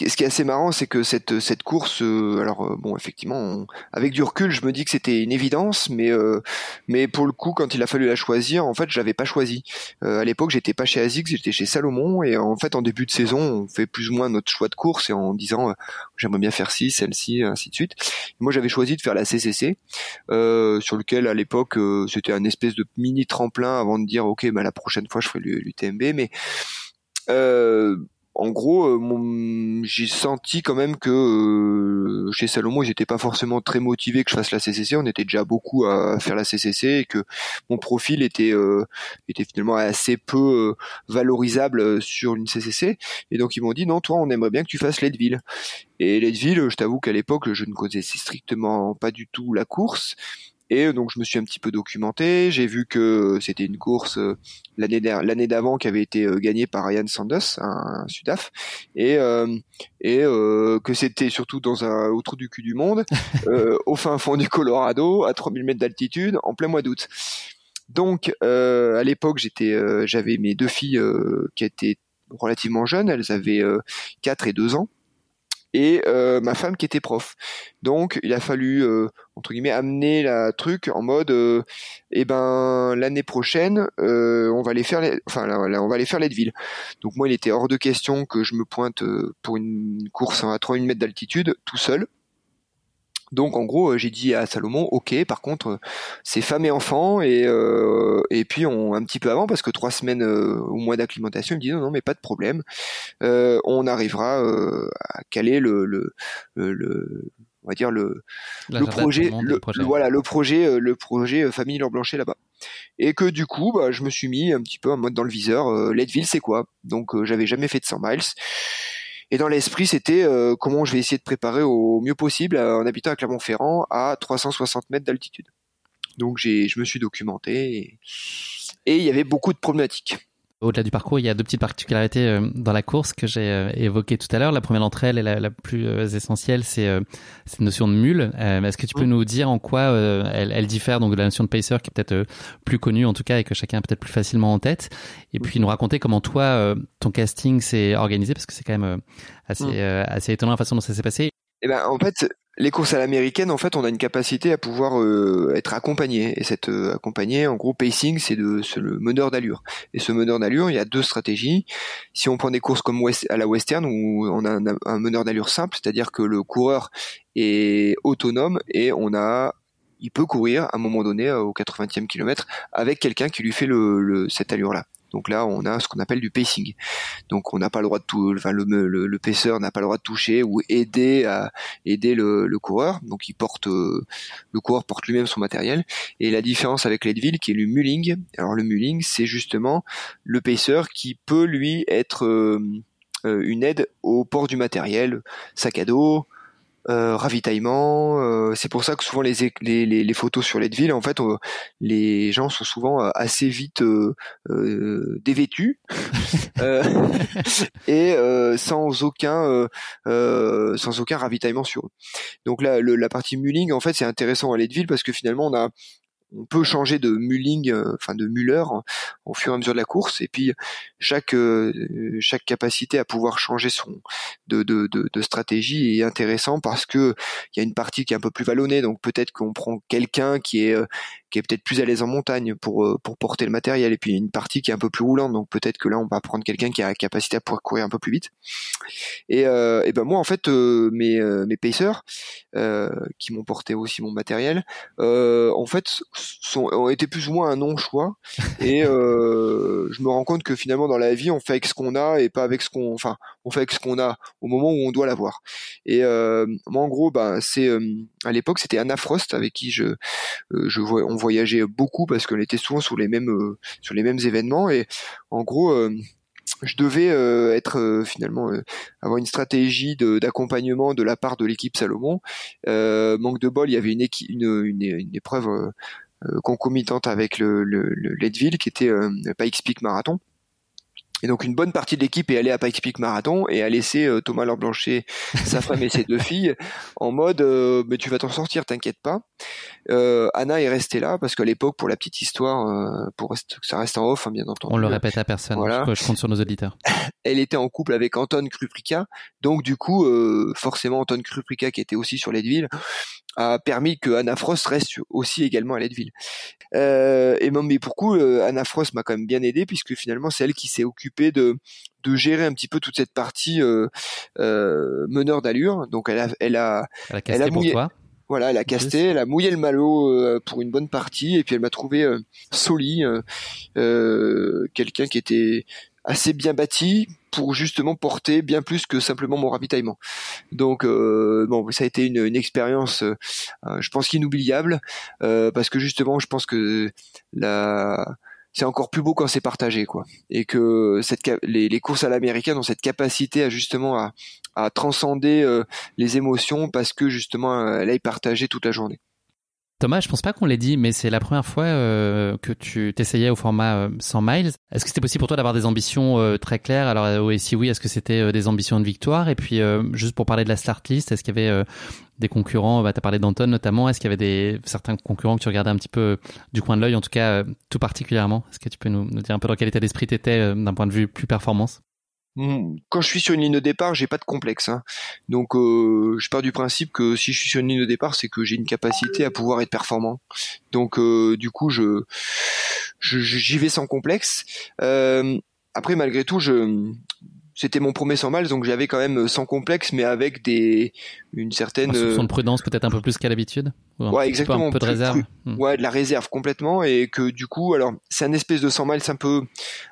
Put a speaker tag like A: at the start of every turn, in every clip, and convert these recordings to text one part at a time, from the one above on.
A: Ce qui est assez marrant, c'est que cette cette course, euh, alors euh, bon, effectivement, avec du recul, je me dis que c'était une évidence, mais euh, mais pour le coup, quand il a fallu la choisir, en fait, je l'avais pas choisi. à l'époque, j'étais pas chez Asics, j'étais chez Salomon, et en fait, en début de saison, on fait plus ou moins notre choix de course, et en disant j'aimerais bien faire ci, celle-ci, ainsi de suite. moi, j'avais choisi de faire la CCC, sur lequel à l'époque, c'était un espèce de mini tremplin avant de dire ok, bah la prochaine fois, je ferai l'UTMB, mais euh, en gros, euh, j'ai senti quand même que euh, chez Salomon, ils n'étaient pas forcément très motivés que je fasse la CCC. On était déjà beaucoup à faire la CCC et que mon profil était euh, finalement assez peu valorisable sur une CCC. Et donc ils m'ont dit non, toi, on aimerait bien que tu fasses Leadville. Et Leadville, je t'avoue qu'à l'époque, je ne connaissais strictement pas du tout la course. Et donc je me suis un petit peu documenté, j'ai vu que c'était une course euh, l'année d'avant qui avait été euh, gagnée par Ryan Sanders, un, Sudaf, et euh, et que c'était surtout dans un au trou du cul du monde, au fin fond du Colorado, à 3000 mètres d'altitude, en plein mois d'août. Donc à l'époque j'étais j'avais mes deux filles qui étaient relativement jeunes, elles avaient 4 et 2 ans et euh, ma femme qui était prof. Donc il a fallu euh, entre guillemets amener la truc en mode euh, eh ben l'année prochaine on va aller faire les, enfin on va aller faire. Donc moi il était hors de question que je me pointe pour une course à 3000 mètres d'altitude tout seul. Donc en gros, euh, j'ai dit à Salomon, ok, par contre, euh, c'est femme et enfant, et, euh, et puis on, un petit peu avant, parce que trois semaines au mois d'acclimatation, il me dit non, non, mais pas de problème, on arrivera à caler le, le, le, on va dire le, le projet, le, voilà, le projet, le projet famille leur Blanchet là-bas. Et que du coup, bah, je me suis mis un petit peu en mode dans le viseur. Leadville, c'est quoi? Donc j'avais jamais fait de 100 miles. Et dans l'esprit, c'était euh, comment je vais essayer de préparer au mieux possible euh, en habitant à Clermont-Ferrand à 360 mètres d'altitude. Donc je me suis documenté et il y avait beaucoup de problématiques.
B: Au-delà du parcours, il y a deux petites particularités euh, dans la course que j'ai euh, évoquées tout à l'heure. La première d'entre elles, et la, la plus euh, essentielle, c'est cette notion de mule. Est-ce que tu peux nous dire en quoi elle, elle, diffère donc de la notion de pacer, qui est peut-être plus connue en tout cas et que chacun a peut-être plus facilement en tête, et puis nous raconter comment toi ton casting s'est organisé parce que c'est quand même assez assez étonnant la façon dont ça s'est passé.
A: Eh ben en fait, les courses à l'américaine, en fait, on a une capacité à pouvoir euh, être accompagné. Et cette euh, accompagné, en gros, pacing, c'est le meneur d'allure. Et ce meneur d'allure, il y a deux stratégies. Si on prend des courses comme à la western, où on a un, meneur d'allure simple, c'est-à-dire que le coureur est autonome et on a il peut courir à un moment donné au 80e kilomètre avec quelqu'un qui lui fait cette allure-là. Donc là, on a ce qu'on appelle du pacing. Donc on n'a pas le droit de tout, le, paisseur n'a pas le droit de toucher ou aider à aider le, coureur. Donc il porte, euh, le coureur porte lui-même son matériel. Et la différence avec Leadville, qui est le mulling. Alors le mulling, c'est justement le paisseur qui peut lui être euh, euh, une aide au port du matériel, sac à dos, euh, ravitaillement. Euh, c'est pour ça que souvent les, les, les, photos sur Leadville, en fait, euh, les gens sont souvent assez vite dévêtus et sans aucun sans aucun ravitaillement sur eux. Donc là, le, la partie mulling, en fait, c'est intéressant à Leadville parce que finalement, on a on peut changer de mulling, euh, enfin de Muller au fur et à mesure de la course. Et puis chaque euh, capacité à pouvoir changer son de, stratégie est intéressant parce que il y a une partie qui est un peu plus vallonnée. Donc peut-être qu'on prend quelqu'un qui est euh, peut-être plus à l'aise en montagne pour porter le matériel. Et puis une partie qui est un peu plus roulante. Donc peut-être que là on va prendre quelqu'un qui a la capacité à pouvoir courir un peu plus vite. Et, et ben moi en fait mes mes pacers qui m'ont porté aussi mon matériel en fait sont, ont été plus ou moins un non-choix. Et euh, je me rends compte que finalement dans la vie, on fait avec ce qu'on a et pas avec ce qu'on, enfin, on fait avec ce qu'on a au moment où on doit l'avoir. Et euh, moi, en gros, ben, c'est euh, à l'époque, c'était Anna Frost avec qui je, euh, je on voyageait beaucoup parce qu'on était souvent sur les mêmes, euh, sur les mêmes événements. Et en gros je devais euh, être euh, finalement euh, avoir une stratégie d'accompagnement de, la part de l'équipe Salomon. manque de bol, il y avait une, une, une, épreuve concomitante avec le, le, le Leadville qui était euh, Pikes Peak Marathon. Et donc une bonne partie de l'équipe est allée à Pikes Peak Marathon et a laissé euh, Thomas Blanchet, sa femme et ses deux filles en mode euh, mais tu vas t'en sortir, t'inquiète pas. Euh, Anna est restée là parce qu'à l'époque, pour la petite histoire, euh, pour que ça reste en off, hein, bien entendu.
B: On le répète à personne. Voilà. Je, compte sur nos auditeurs.
A: Elle était en couple avec Anton Kruprika, donc du coup, forcément Anton Kruprika qui était aussi sur Leadville a permis que Anna Frost reste aussi également à Leadville. Euh, et mais pour coup, Anna Frost m'a quand même bien aidé puisque finalement c'est elle qui s'est occupée de de gérer un petit peu toute cette partie euh, euh, meneur d'allure. Donc elle a elle a
B: elle a, mouillé.
A: Voilà, elle a casté, elle a mouillé le malot euh, pour une bonne partie, et puis elle m'a trouvé euh, Soli, euh, quelqu'un qui était assez bien bâti pour justement porter bien plus que simplement mon ravitaillement. Donc bon, ça a été une, une expérience, je pense inoubliable, parce que justement, je pense que la c'est encore plus beau quand c'est partagé quoi et que cette les, courses à l'américaine ont cette capacité à justement à, à transcender euh, les émotions parce que justement elle est partagée toute la journée.
B: Thomas, je pense pas qu'on l'ait dit, mais c'est la première fois euh, que tu t'essayais au format 100 euh, miles. Est-ce que c'était possible pour toi d'avoir des ambitions euh, très claires? Alors, et si oui, est-ce que c'était des ambitions de victoire? Et puis, juste pour parler de la start list, est-ce qu'il y avait des concurrents? Bah, Tu as parlé d'Anton notamment. Est-ce qu'il y avait des certains concurrents que tu regardais un petit peu du coin de l'œil, en tout cas tout particulièrement Est-ce que tu peux nous, dire un peu dans quel état d'esprit tu étais d'un point de vue plus performance?
A: Quand je suis sur une ligne de départ, j'ai pas de complexe. Hein. Donc, euh, je pars du principe que si je suis sur une ligne de départ, c'est que j'ai une capacité à pouvoir être performant. Donc, euh, du coup, je j'y vais sans complexe. Euh, après, malgré tout, je c'était mon premier 100 miles, donc j'avais quand même euh, sans complexe, mais avec des une certaine
B: un soupçon de prudence peut-être un peu plus qu'à l'habitude.
A: Ouais, exactement.
B: Un peu de réserve.
A: Hmm. Ouais, de la réserve complètement, et que du coup, alors c'est un espèce de 100 miles un peu,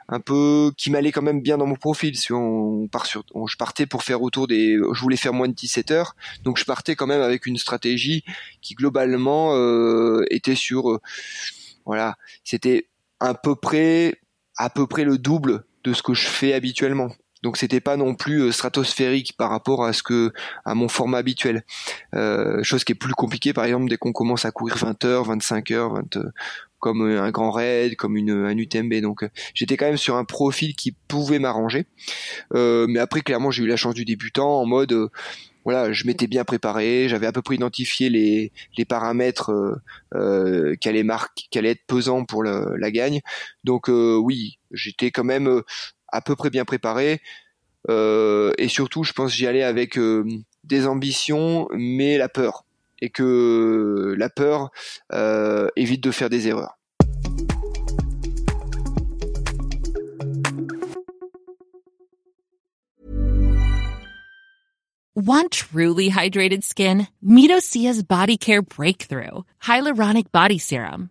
A: un peu qui m'allait quand même bien dans mon profil. Si on part sur, je partais pour faire autour des, je voulais faire moins de 17 heures, donc je partais quand même avec une stratégie qui globalement euh, était sur, euh, voilà, c'était à peu près, à peu près le double de ce que je fais habituellement donc c'était pas non plus euh, stratosphérique par rapport à ce que à mon format habituel. Euh, chose qui est plus compliquée par exemple dès qu'on commence à courir 20 heures, 25 heures, 20, comme un grand raid, comme une un UTMB. Donc j'étais quand même sur un profil qui pouvait m'arranger. Euh, mais après clairement j'ai eu la chance du débutant en mode voilà, je m'étais bien préparé, j'avais à peu près identifié les, les paramètres euh, euh, marquer, qui allaient être pesants pour la gagne. Donc oui, j'étais quand même à peu près bien préparé. Euh, et surtout, je pense j'y allais avec euh, des ambitions, mais la peur. Et que la peur euh, évite de faire des erreurs.
C: Want truly hydrated skin? Midosia's Body Care Breakthrough Hyaluronic Body Serum.